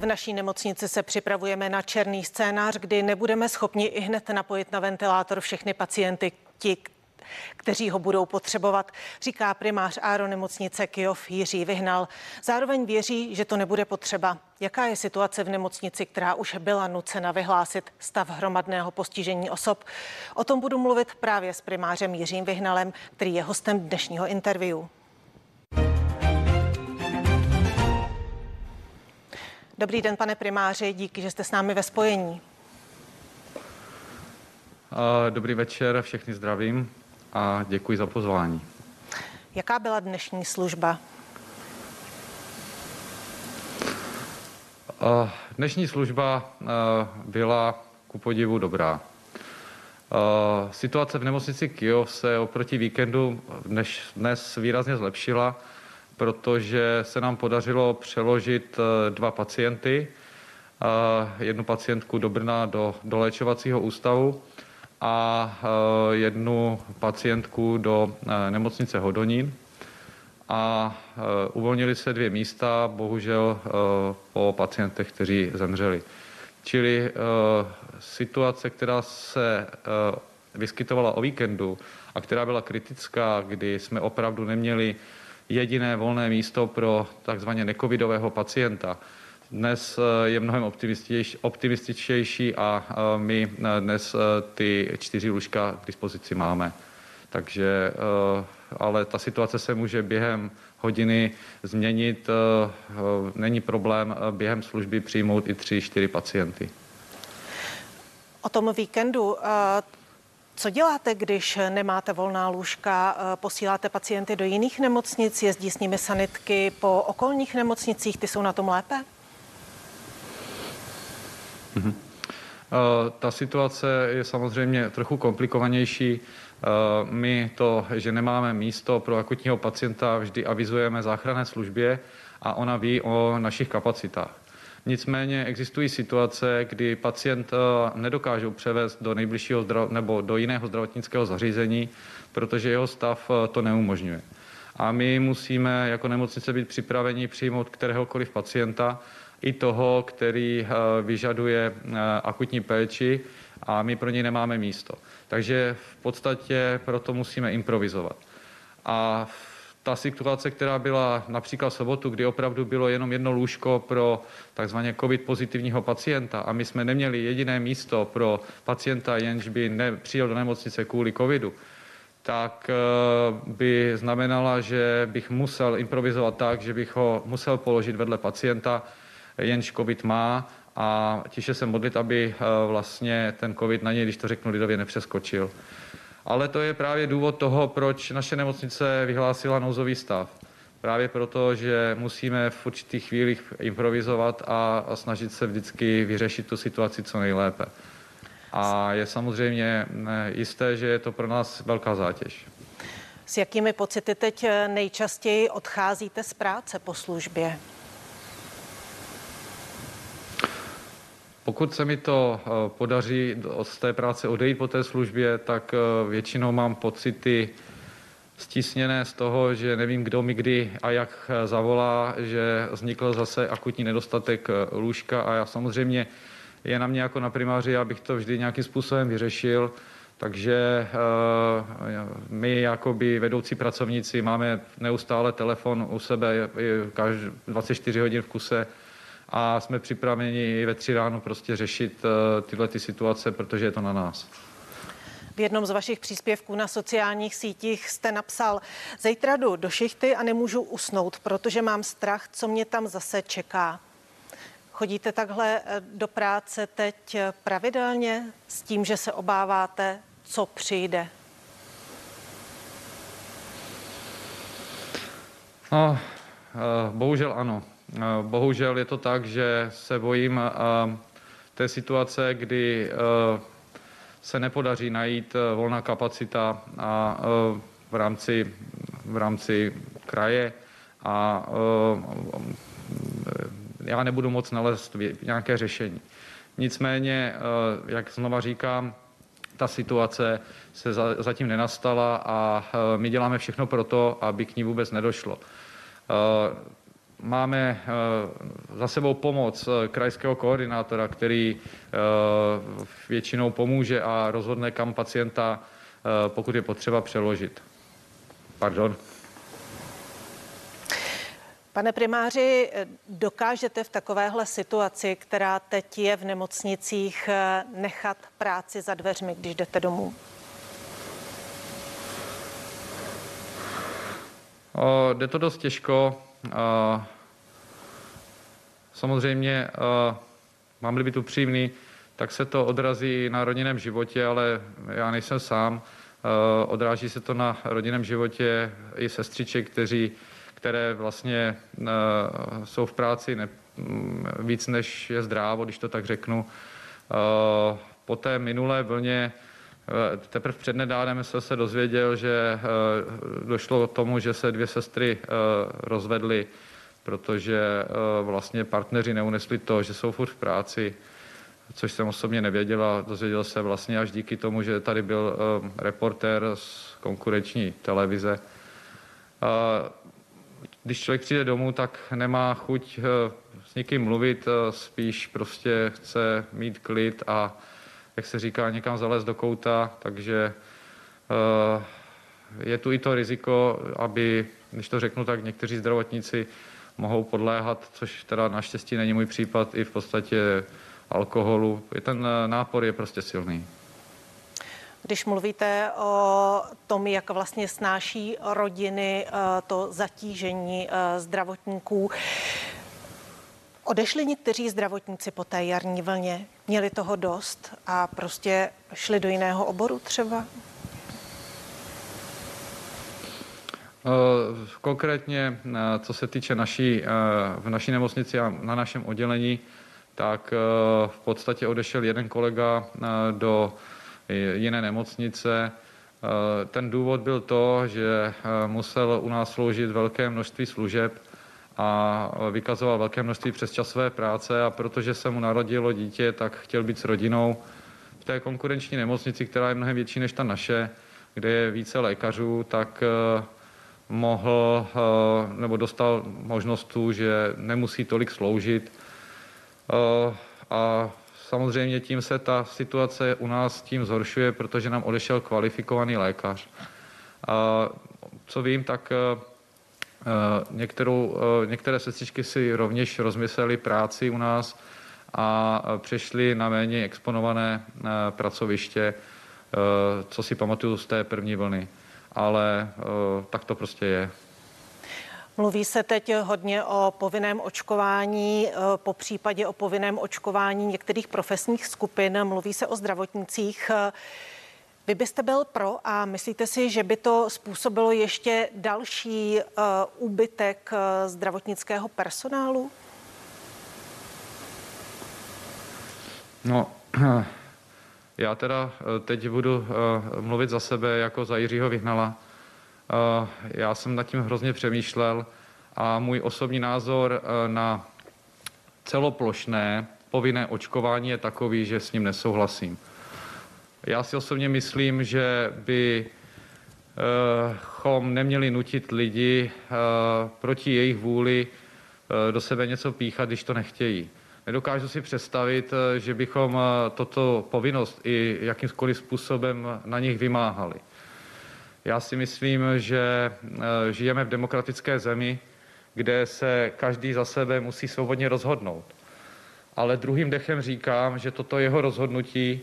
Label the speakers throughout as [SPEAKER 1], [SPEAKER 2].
[SPEAKER 1] V naší nemocnici se připravujeme na černý scénář, kdy nebudeme schopni i hned napojit na ventilátor všechny pacienty, ti, kteří ho budou potřebovat, říká primář Áro nemocnice Kijov Jiří Vyhnal. Zároveň věří, že to nebude potřeba. Jaká je situace v nemocnici, která už byla nucena vyhlásit stav hromadného postižení osob? O tom budu mluvit právě s primářem Jiřím Vyhnalem, který je hostem dnešního interview. Dobrý den, pane primáři, díky, že jste s námi ve spojení.
[SPEAKER 2] Dobrý večer, všechny zdravím a děkuji za pozvání.
[SPEAKER 1] Jaká byla dnešní služba?
[SPEAKER 2] Dnešní služba byla ku podivu dobrá. Situace v nemocnici Kijov se oproti víkendu dnes, dnes výrazně zlepšila, protože se nám podařilo přeložit dva pacienty, jednu pacientku do Brna do, do léčovacího ústavu a eh, jednu pacientku do eh, nemocnice Hodonín a eh, uvolnili se dvě místa, bohužel po pacientech, kteří zemřeli. Čili situace, která se vyskytovala o víkendu a která byla kritická, kdy jsme opravdu neměli jediné volné místo pro takzvaně necovidového pacienta, dnes eh, je mnohem optimističtější a eh, my eh, dnes ty čtyři lůžka k dispozici máme. Takže, ale ta situace se může během hodiny změnit. Není problém během služby přijmout i tři, čtyři pacienty.
[SPEAKER 1] O tom víkendu co děláte, když nemáte volná lůžka? Posíláte pacienty do jiných nemocnic, jezdí s nimi sanitky po okolních nemocnicích, ty jsou na tom lépe?
[SPEAKER 2] Mm-hmm. Ta situace je samozřejmě trochu komplikovanější. Eh, my to, že nemáme místo pro akutního pacienta, vždy avizujeme záchranné službě a ona ví o našich kapacitách. Nicméně existují situace, kdy pacient eh, nedokážou převést do nejbližšího zdrav- nebo do jiného zdravotnického zařízení, protože jeho stav to neumožňuje. A my musíme jako nemocnice být připraveni přijmout kteréhokoliv pacienta, i toho, který eh, vyžaduje eh, akutní péči a my pro něj nemáme místo. Takže v podstatě proto musíme improvizovat. A ta situace, která byla například v sobotu, kdy opravdu bylo jenom jedno lůžko pro takzvaně COVID pozitivního pacienta a my jsme neměli jediné místo pro pacienta, jenž by nepřijel do nemocnice kvůli COVIDu, tak eh, by znamenala, že bych musel improvizovat tak, že bych ho musel položit vedle pacienta, jenž COVID má a tiše se modlit, aby eh, vlastně ten COVID na něj, když to řeknu lidově, nepřeskočil. Ale to je právě důvod toho, proč naše nemocnice vyhlásila nouzový stav. Právě proto, že musíme v určitých chvílích improvizovat a, a snažit se vždycky vyřešit tu situaci co nejlépe. A je samozřejmě eh, jisté, že je to pro nás velká zátěž.
[SPEAKER 1] S jakými pocity teď eh, nejčastěji odcházíte z práce po službě?
[SPEAKER 2] Pokud se mi to eh, podaří z té práce odejít po té službě, tak eh, většinou mám pocity stisněné z toho, že nevím, kdo mi kdy a jak eh, zavolá, že vznikl zase akutní nedostatek lůžka a já samozřejmě je na mě jako na primáři, abych to vždy nějakým způsobem vyřešil. Takže my jako by vedoucí pracovníci máme neustále telefon u sebe 24 hodin v kuse a jsme připraveni i ve tři ráno prostě řešit eh, tyhle ty situace, protože je to na nás.
[SPEAKER 1] V jednom z vašich příspěvků na sociálních sítích jste napsal, zítra jdu do šichty a nemůžu usnout, protože mám strach, co mě tam zase čeká. Chodíte takhle eh, do práce teď eh, pravidelně s tím, že se obáváte, co přijde?
[SPEAKER 2] No, bohužel ano. Eh, bohužel je to tak, že se bojím eh, té situace, kdy eh, se nepodaří najít volná kapacita a v rámci, v rámci kraje a já nebudu moc nalézt nějaké řešení. Nicméně, jak znova říkám, ta situace se zatím nenastala a my děláme všechno pro to, aby k ní vůbec nedošlo. Máme eh, za sebou pomoc krajského koordinátora, který většinou pomůže a rozhodne, kam pacienta, pokud je potřeba, přeložit. Pardon.
[SPEAKER 1] Pane primáři, dokážete v takovéhle situaci, která teď je v nemocnicích, nechat práci za dveřmi, když jdete domů?
[SPEAKER 2] O, jde to dost těžko. Samozřejmě, mám-li být upřímný, tak se to odrazí na rodinném životě, ale já nejsem sám. Odráží se to na rodinném životě i sestřiček, kteří které vlastně jsou v práci ne, víc než je zdrávo, když to tak řeknu. Po té minulé vlně Teprve přednedávnem jsem se dozvěděl, že došlo k tomu, že se dvě sestry rozvedly, protože vlastně partneři neunesli to, že jsou furt v práci, což jsem osobně nevěděl a dozvěděl se vlastně až díky tomu, že tady byl reportér z konkurenční televize. Když člověk přijde domů, tak nemá chuť eh, s někým mluvit, eh, spíš prostě chce mít klid a, jak se říká, někam zalézt do kouta, takže eh, je tu i to riziko, aby, když to řeknu tak, někteří zdravotníci mohou podléhat, což teda naštěstí není můj případ, i v podstatě alkoholu. Ten nápor je prostě silný.
[SPEAKER 1] Když mluvíte o tom, jak vlastně snáší rodiny eh, to zatížení eh, zdravotníků, Odešli někteří zdravotníci po té jarní vlně, měli toho dost a prostě šli do jiného oboru třeba?
[SPEAKER 2] Eh, konkrétně, co se týče naší, v naší nemocnici a na našem oddělení, tak v podstatě odešel jeden kolega do jiné nemocnice. Eh, ten důvod byl to, že eh, musel u nás sloužit velké množství služeb a vykazoval velké množství přesčasové práce a protože se mu narodilo dítě, tak chtěl být s rodinou v té konkurenční nemocnici, která je mnohem větší než ta naše, kde je více lékařů, tak eh, mohl nebo dostal možnost tu, že nemusí tolik sloužit a Samozřejmě tím se ta situace u nás tím zhoršuje, protože nám odešel kvalifikovaný lékař. A co vím, tak eh, eh, některou, eh, některé sestřičky si rovněž rozmysleli práci u nás a přešli na méně exponované pracoviště, co si pamatuju z té první vlny. Ale tak to prostě je.
[SPEAKER 1] Mluví se teď hodně o povinném očkování, eh, po případě o povinném očkování některých profesních skupin. Mluví se o zdravotnicích. Vy byste byl pro a myslíte si, že by to způsobilo ještě další uh, úbytek uh, zdravotnického personálu?
[SPEAKER 2] No, já teda teď budu uh, mluvit za sebe jako za Jiřího Vyhnala. Eh, já jsem nad tím hrozně přemýšlel a můj osobní názor eh, na celoplošné povinné očkování je takový, že s ním nesouhlasím. Já si osobně myslím, že by eh, chom neměli nutit lidi proti jejich vůli do sebe něco píchat, když to nechtějí. Nedokážu si představit, že bychom toto povinnost i jakýmkoliv způsobem na nich vymáhali. Já si myslím, že eh, žijeme v demokratické zemi, kde se každý za sebe musí svobodně rozhodnout. Ale druhým dechem říkám, že toto jeho rozhodnutí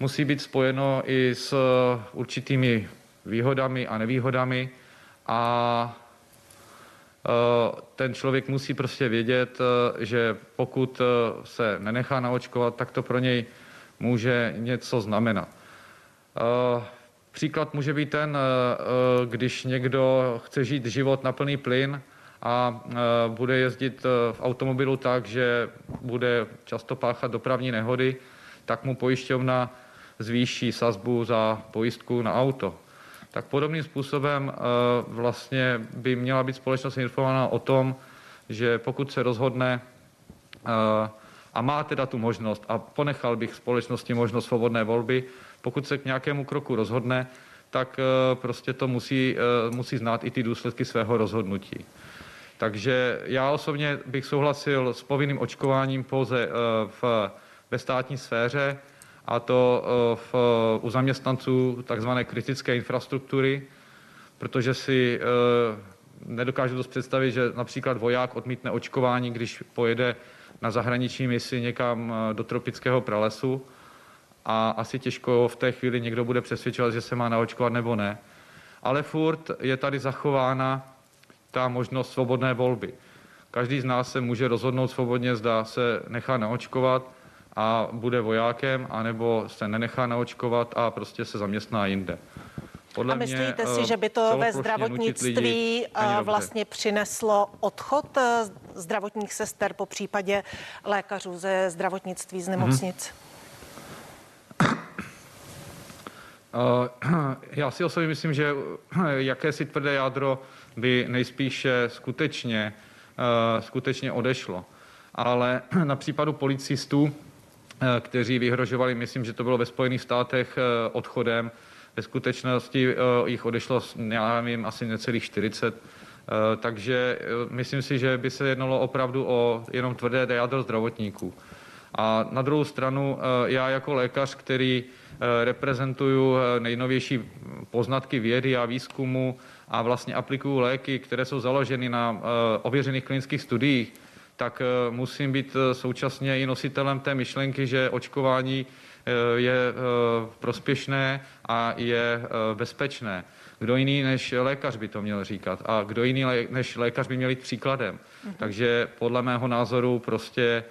[SPEAKER 2] musí být spojeno i s eh, určitými výhodami a nevýhodami a eh, ten člověk musí prostě vědět, že pokud se nenechá naočkovat, tak to pro něj může něco znamenat. Příklad může být ten, eh, eh, když někdo chce žít život na plný plyn a eh, bude jezdit v automobilu tak, že bude často páchat dopravní nehody, tak mu pojišťovna zvýší sazbu za pojistku na auto. Tak podobným způsobem vlastně by měla být společnost informovaná o tom, že pokud se rozhodne a má teda tu možnost a ponechal bych společnosti možnost svobodné volby, pokud se k nějakému kroku rozhodne, tak eh, prostě to musí, eh, musí znát i ty důsledky svého rozhodnutí. Takže já osobně bych souhlasil s povinným očkováním pouze v, ve státní sféře, a to v, u zaměstnanců takzvané kritické infrastruktury, protože si nedokážu dost představit, že například voják odmítne očkování, když pojede na zahraniční misi někam do tropického pralesu a asi těžko v té chvíli někdo bude přesvědčovat, že se má naočkovat nebo ne. Ale furt je tady zachována ta možnost svobodné volby. Každý z nás se může rozhodnout svobodně, zda se nechá naočkovat a bude vojákem, anebo se nenechá naočkovat a prostě se zaměstná jinde.
[SPEAKER 1] Podle a myslíte mě, si, že by to ve zdravotnictví eh, vlastně přineslo odchod eh, zdravotních sester po případě lékařů ze zdravotnictví z nemocnic? Mm-hmm.
[SPEAKER 2] Já si osobně myslím, že jakési tvrdé jádro by nejspíše skutečně, skutečně odešlo. Ale na případu policistů, kteří vyhrožovali, myslím, že to bylo ve Spojených státech odchodem, ve skutečnosti jich odešlo, já nevím, asi necelých 40. Takže myslím si, že by se jednalo opravdu o jenom tvrdé jádro zdravotníků. A na druhou stranu já jako lékař, který Eh, reprezentuju eh, nejnovější poznatky vědy a výzkumu a vlastně aplikuju léky, které jsou založeny na eh, ověřených klinických studiích, tak musím být současně i nositelem té myšlenky, že očkování je prospěšné a je bezpečné. Kdo jiný než lékař by to měl říkat a kdo jiný než lékař by měl jít příkladem. Mhm. Takže podle mého názoru prostě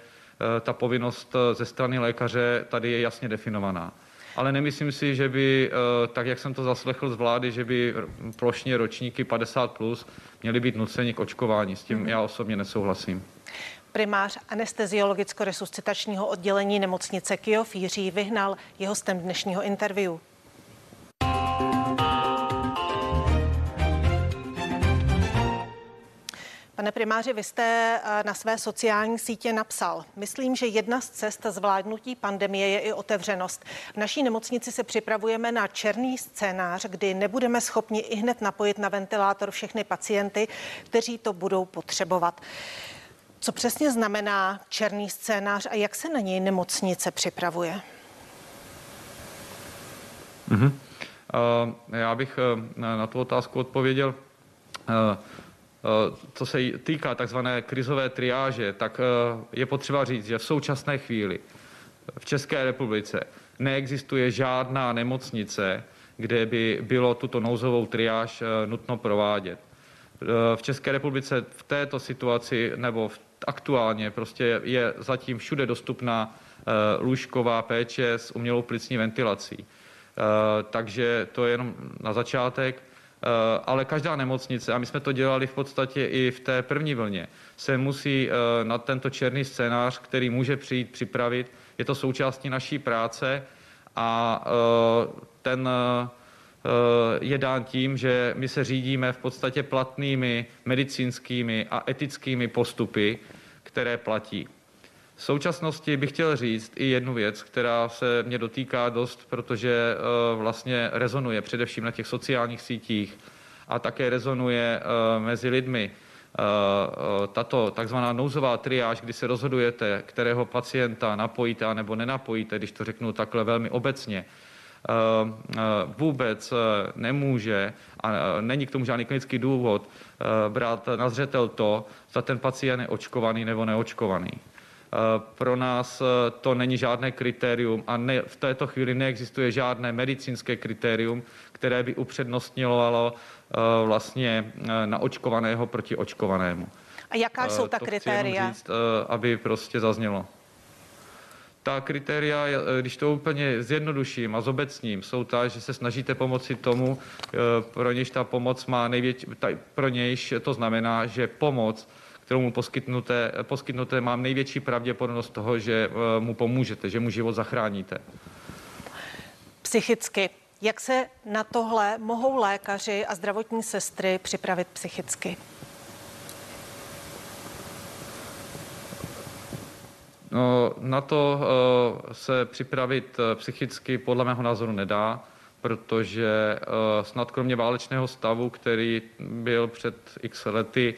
[SPEAKER 2] ta povinnost ze strany lékaře tady je jasně definovaná ale nemyslím si, že by, eh, tak jak jsem to zaslechl z vlády, že by plošně ročníky 50 plus měly být nuceni k očkování. S tím mm-hmm. já osobně nesouhlasím.
[SPEAKER 1] Primář anesteziologicko-resuscitačního oddělení nemocnice Kyjov Jiří Vyhnal jeho stem dnešního interview. Pane primáři, vy jste eh, na své sociální sítě napsal, myslím, že jedna z cest zvládnutí pandemie je i otevřenost. V naší nemocnici se připravujeme na černý scénář, kdy nebudeme schopni i hned napojit na ventilátor všechny pacienty, kteří to budou potřebovat. Co přesně znamená černý scénář a jak se na něj nemocnice připravuje?
[SPEAKER 2] Uh-huh. Uh, já bych uh, na tu otázku odpověděl. Uh, co se týká takzvané krizové triáže, tak je potřeba říct, že v současné chvíli v České republice neexistuje žádná nemocnice, kde by bylo tuto nouzovou triáž nutno provádět. V České republice v této situaci nebo v, aktuálně prostě je zatím všude dostupná lůžková péče s umělou plicní ventilací. Takže to je jenom na začátek. Eh, ale každá nemocnice, a my jsme to dělali v podstatě i v té první vlně, se musí eh, na tento černý scénář, který může přijít, připravit. Je to součástí naší práce a eh, ten je dán tím, že my se řídíme v podstatě platnými medicínskými a etickými postupy, které platí. V současnosti bych chtěl říct i jednu věc, která se mě dotýká dost, protože eh, vlastně rezonuje především na těch sociálních sítích a také rezonuje eh, mezi lidmi. Eh, tato takzvaná nouzová triáž, kdy se rozhodujete, kterého pacienta napojíte nebo nenapojíte, když to řeknu takhle velmi obecně, vůbec nemůže a není k tomu žádný klinický důvod brát na zřetel to, zda ten pacient je očkovaný nebo neočkovaný. Eh, pro nás eh, to není žádné kritérium a ne, v této chvíli neexistuje žádné medicínské kritérium, které by upřednostňovalo eh, vlastně naočkovaného proti očkovanému.
[SPEAKER 1] A jaká jsou ta
[SPEAKER 2] to
[SPEAKER 1] kritéria?
[SPEAKER 2] Chci říct, aby prostě zaznělo. Ta kritéria, když to úplně zjednoduším a zobecním, jsou ta, že se snažíte pomoci tomu, pro nějž ta pomoc má největší, pro nějž to znamená, že pomoc kterou mu poskytnuté, poskytnuté mám největší pravděpodobnost toho, že eh, mu pomůžete, že mu život zachráníte.
[SPEAKER 1] Psychicky. Jak se na tohle mohou lékaři a zdravotní sestry připravit psychicky?
[SPEAKER 2] No, na to uh, se připravit uh, psychicky podle mého názoru nedá, protože uh, snad kromě válečného stavu, který byl před x lety,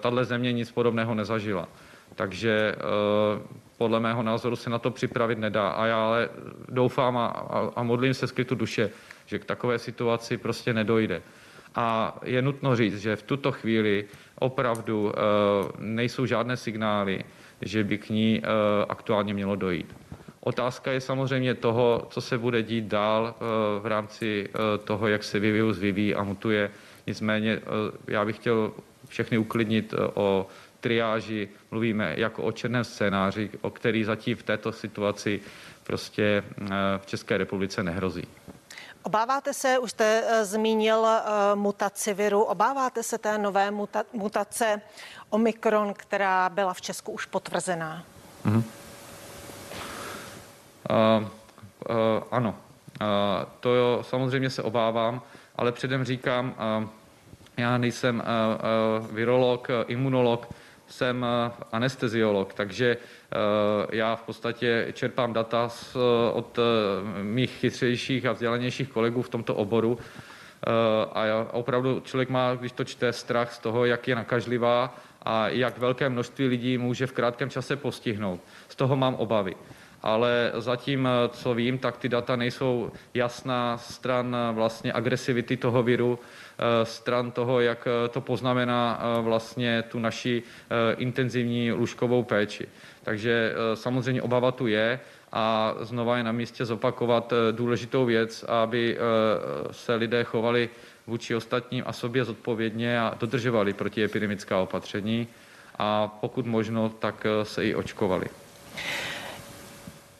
[SPEAKER 2] tahle země nic podobného nezažila. Takže podle mého názoru se na to připravit nedá. A já ale doufám a, a, a modlím se skrytu duše, že k takové situaci prostě nedojde. A je nutno říct, že v tuto chvíli opravdu nejsou žádné signály, že by k ní aktuálně mělo dojít. Otázka je samozřejmě toho, co se bude dít dál eh, v rámci eh, toho, jak se virus vyvíjí a mutuje. Nicméně eh, já bych chtěl všechny uklidnit o triáži. Mluvíme jako o černém scénáři, o který zatím v této situaci prostě v České republice nehrozí.
[SPEAKER 1] Obáváte se, už jste zmínil mutaci viru, obáváte se té nové muta- mutace Omikron, která byla v Česku už potvrzená? Mm-hmm.
[SPEAKER 2] Uh, uh, ano, uh, to jo, samozřejmě se obávám, ale předem říkám, uh, já nejsem uh, uh, virolog, imunolog, jsem anesteziolog, takže já v podstatě čerpám data uh, od uh, mých chytřejších a vzdělanějších kolegů v tomto oboru. A opravdu člověk má, když to čte, strach z toho, jak je nakažlivá a jak velké množství lidí může v krátkém čase postihnout. Z toho mám obavy ale zatím, eh, co vím, tak ty data nejsou jasná stran eh, vlastně agresivity toho viru, eh, stran toho, jak to poznamená vlastně tu naši intenzivní lůžkovou péči. Takže samozřejmě obava tu je a znova je na místě zopakovat důležitou věc, aby se lidé chovali vůči ostatním a sobě zodpovědně a dodržovali protiepidemická opatření a pokud možno, tak se i očkovali.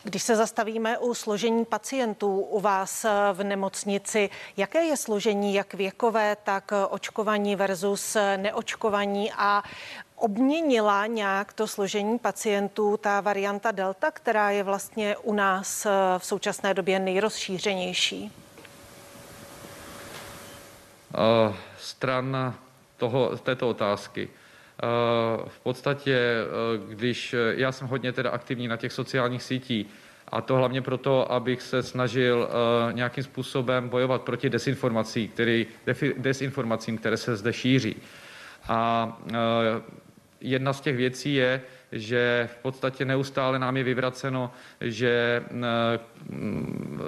[SPEAKER 1] Když se zastavíme u složení pacientů u vás v nemocnici, jaké je složení jak věkové, tak očkovaní versus neočkovaní a obměnila nějak to složení pacientů ta varianta Delta, která je vlastně u nás v současné době nejrozšířenější?
[SPEAKER 2] Uh, toho, této otázky. V podstatě, eh, když eh, já jsem hodně teda aktivní na těch sociálních sítích, a to hlavně proto, abych se snažil nějakým způsobem bojovat proti desinformacím, který, desinformacím, které se zde šíří. A jedna z těch věcí je, že v podstatě neustále nám je vyvraceno, že uh,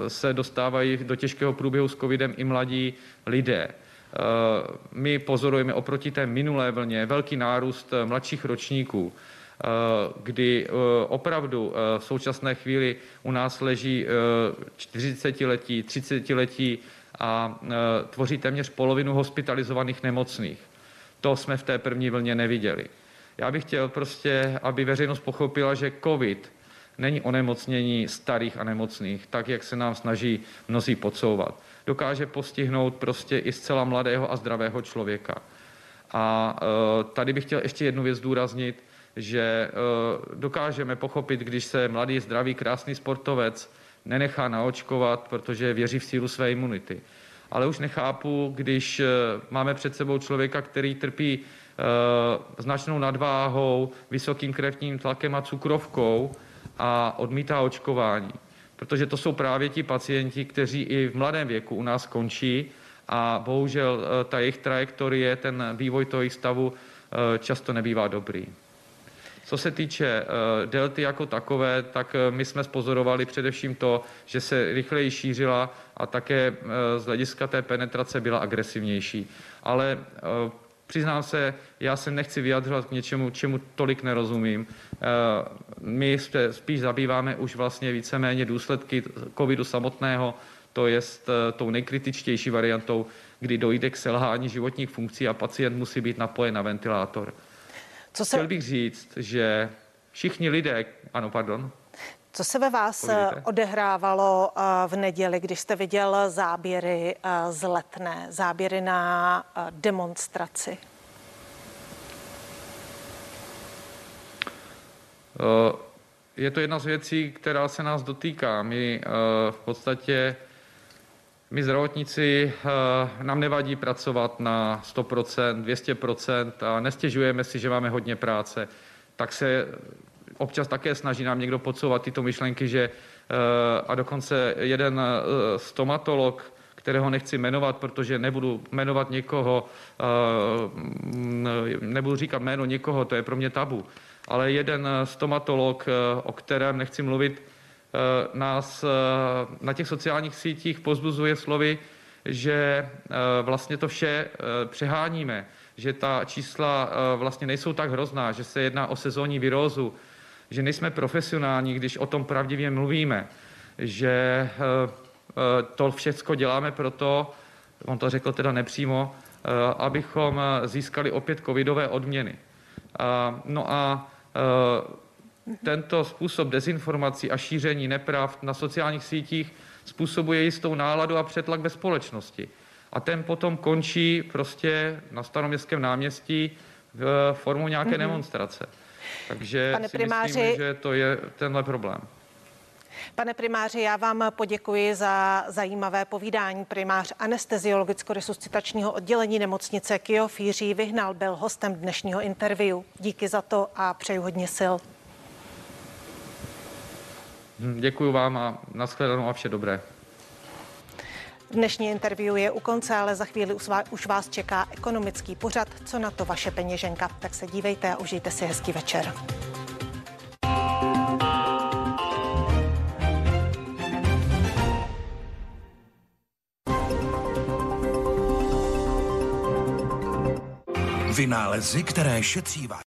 [SPEAKER 2] se dostávají do těžkého průběhu s covidem i mladí lidé. Eh, my pozorujeme oproti té minulé vlně velký nárůst eh, mladších ročníků, eh, kdy opravdu v současné chvíli u nás leží 40-letí, 30-letí a tvoří téměř polovinu hospitalizovaných nemocných. To jsme v té první vlně neviděli. Já bych chtěl prostě, aby veřejnost pochopila, že COVID není onemocnění starých a nemocných, tak jak se nám snaží mnozí podsouvat dokáže postihnout prostě i zcela mladého a zdravého člověka. A e, tady bych chtěl ještě jednu věc zdůraznit, že e, dokážeme pochopit, když se mladý, zdravý, krásný sportovec nenechá naočkovat, protože věří v sílu své imunity. Ale už nechápu, když e, máme před sebou člověka, který trpí značnou nadváhou, vysokým krevním tlakem a cukrovkou a odmítá očkování protože to jsou právě ti pacienti, kteří i v mladém věku u nás končí a bohužel eh, ta jejich trajektorie, ten vývoj toho jejich stavu eh, často nebývá dobrý. Co se týče eh, delty jako takové, tak my jsme spozorovali především to, že se rychleji šířila a také z hlediska té penetrace byla agresivnější. Ale Přiznám se, já se nechci vyjadřovat k něčemu, čemu tolik nerozumím. Eh, my se spíš zabýváme už vlastně víceméně důsledky covidu samotného, to je eh, tou nejkritičtější variantou, kdy dojde k selhání životních funkcí a pacient musí být napojen na ventilátor. Co se... Chtěl bych říct, že všichni lidé, ano, pardon.
[SPEAKER 1] Co se ve vás Povídejte. Eh, odehrávalo v neděli, když jste viděl záběry z letné, záběry na demonstraci?
[SPEAKER 2] Je to jedna z věcí, která se nás dotýká. My v podstatě, my zdravotníci, nám nevadí pracovat na 100%, 200% a nestěžujeme si, že máme hodně práce. Tak se občas také snaží nám někdo podsouvat tyto myšlenky, že a dokonce jeden stomatolog, kterého nechci jmenovat, protože nebudu jmenovat někoho, nebudu říkat jméno někoho, to je pro mě tabu, ale jeden stomatolog, o kterém nechci mluvit, nás na těch sociálních sítích pozbuzuje slovy, že vlastně to vše přeháníme, že ta čísla vlastně nejsou tak hrozná, že se jedná o sezónní virózu, že nejsme profesionální, když o tom pravdivě mluvíme, že to všechno děláme proto, on to řekl teda nepřímo, abychom získali opět covidové odměny. No a tento způsob dezinformací a šíření nepravd na sociálních sítích způsobuje jistou náladu a přetlak ve společnosti. A ten potom končí prostě na staroměstském náměstí v formu nějaké mm-hmm. demonstrace. Takže Pane si primáři... myslím, že to je tenhle problém.
[SPEAKER 1] Pane primáři, já vám poděkuji za zajímavé povídání. Primář anesteziologicko-resuscitačního oddělení nemocnice Kyjov Jiří Vyhnal byl hostem dnešního interview. Díky za to a přeju hodně sil.
[SPEAKER 2] Hm, děkuji vám a nashledanou a vše dobré.
[SPEAKER 1] Dnešní interview je u konce, ale za chvíli už vás čeká ekonomický pořad. Co na to vaše peněženka? Tak se dívejte a užijte si hezký večer.
[SPEAKER 3] Vynálezy, které šetří vás.